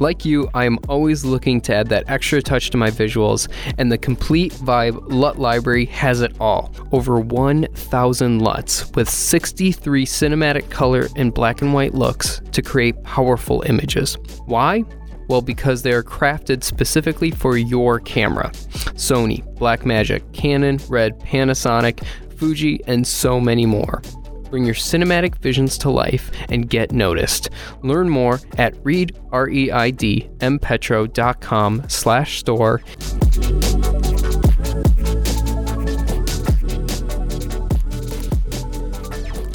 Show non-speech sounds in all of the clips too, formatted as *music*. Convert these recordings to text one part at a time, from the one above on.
Like you, I am always looking to add that extra touch to my visuals, and the Complete Vibe LUT library has it all. Over 1,000 LUTs with 63 cinematic color and black and white looks to create powerful images. Why? Well, because they are crafted specifically for your camera. Sony, Blackmagic, Canon, Red, Panasonic, Fuji, and so many more. Bring your cinematic visions to life and get noticed. Learn more at Reid, R-E-I-D, mpetro.com slash store.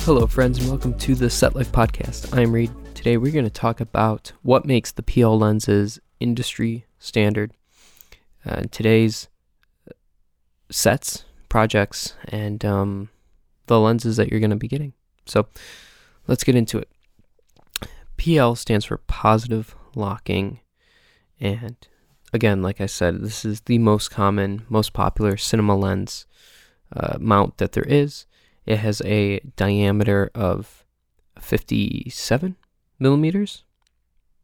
Hello, friends, and welcome to the Set Life Podcast. I'm Reid. Today, we're going to talk about what makes the PL lenses industry standard. Uh, today's sets, projects, and um, the lenses that you're going to be getting. So let's get into it. PL stands for positive locking. And again, like I said, this is the most common, most popular cinema lens uh, mount that there is. It has a diameter of 57 millimeters,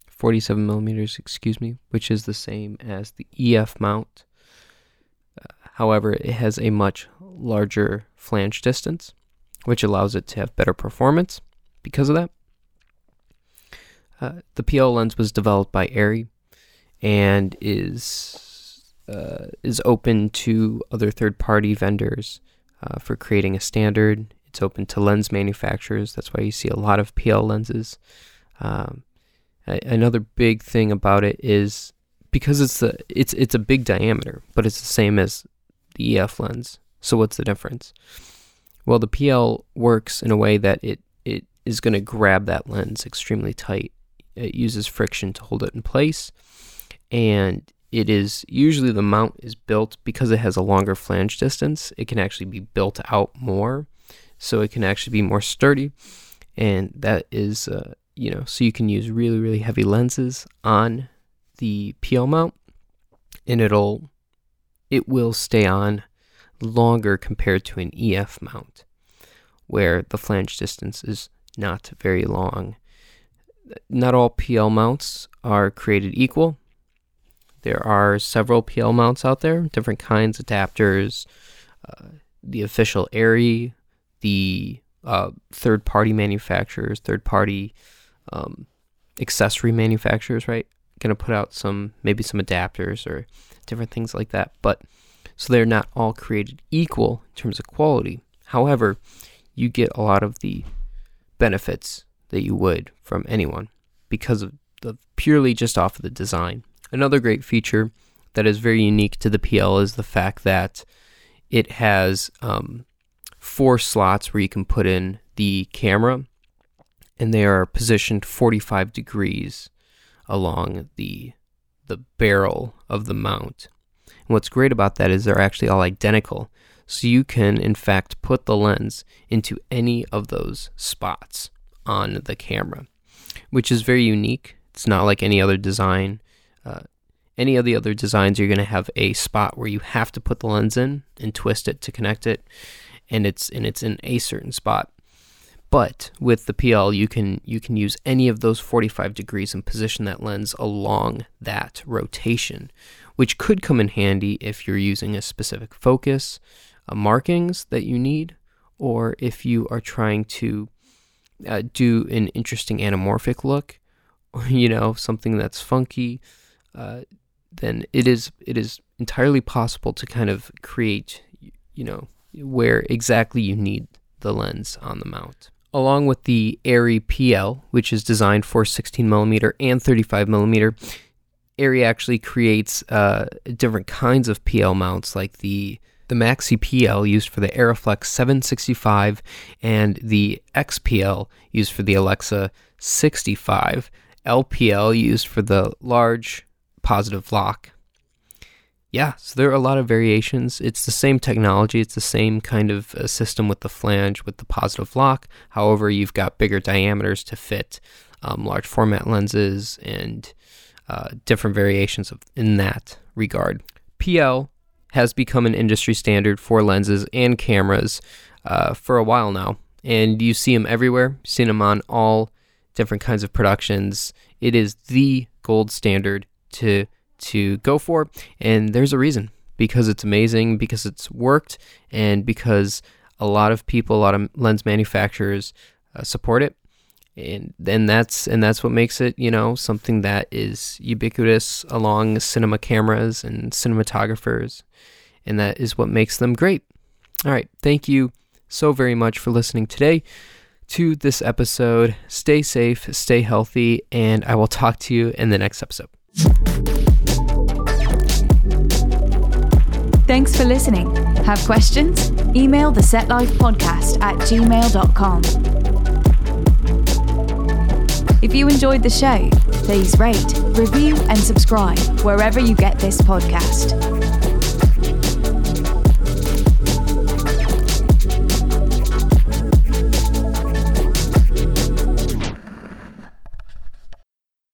47 millimeters, excuse me, which is the same as the EF mount. However, it has a much larger flange distance, which allows it to have better performance because of that. Uh, the PL lens was developed by ARRI and is uh, is open to other third-party vendors uh, for creating a standard. It's open to lens manufacturers. That's why you see a lot of PL lenses. Um, another big thing about it is because it's the it's it's a big diameter, but it's the same as the EF lens. So what's the difference? Well, the PL works in a way that it it is going to grab that lens extremely tight. It uses friction to hold it in place, and it is usually the mount is built because it has a longer flange distance. It can actually be built out more, so it can actually be more sturdy, and that is uh, you know so you can use really really heavy lenses on the PL mount, and it'll it will stay on longer compared to an EF mount, where the flange distance is not very long. Not all PL mounts are created equal. There are several PL mounts out there, different kinds, adapters, uh, the official ARRI, the uh, third party manufacturers, third party um, accessory manufacturers, right? Going to put out some, maybe some adapters or different things like that. But so they're not all created equal in terms of quality. However, you get a lot of the benefits that you would from anyone because of the purely just off of the design. Another great feature that is very unique to the PL is the fact that it has um, four slots where you can put in the camera, and they are positioned 45 degrees along the the barrel of the mount. And what's great about that is they're actually all identical. So you can, in fact, put the lens into any of those spots on the camera, which is very unique. It's not like any other design. Uh, any of the other designs, you're going to have a spot where you have to put the lens in and twist it to connect it, and it's and it's in a certain spot. But with the PL, you can you can use any of those 45 degrees and position that lens along that rotation, which could come in handy if you're using a specific focus, uh, markings that you need, or if you are trying to uh, do an interesting anamorphic look, *laughs* you know something that's funky. Uh, then it is it is entirely possible to kind of create you know where exactly you need the lens on the mount. Along with the ARRI PL, which is designed for 16mm and 35mm, ARRI actually creates uh, different kinds of PL mounts, like the the Maxi PL used for the Arriflex 765 and the XPL used for the Alexa 65, LPL used for the large positive lock. Yeah, so there are a lot of variations. It's the same technology, it's the same kind of uh, system with the flange, with the positive lock. However, you've got bigger diameters to fit um, large format lenses and uh, different variations of, in that regard. PL has become an industry standard for lenses and cameras uh, for a while now, and you see them everywhere. You've seen them on all different kinds of productions. It is the gold standard to to go for, and there's a reason because it's amazing, because it's worked, and because a lot of people, a lot of lens manufacturers uh, support it, and then that's and that's what makes it, you know, something that is ubiquitous along cinema cameras and cinematographers, and that is what makes them great. All right, thank you so very much for listening today to this episode. Stay safe, stay healthy, and I will talk to you in the next episode. Thanks for listening. Have questions? Email the Set Life Podcast at gmail.com. If you enjoyed the show, please rate, review, and subscribe wherever you get this podcast.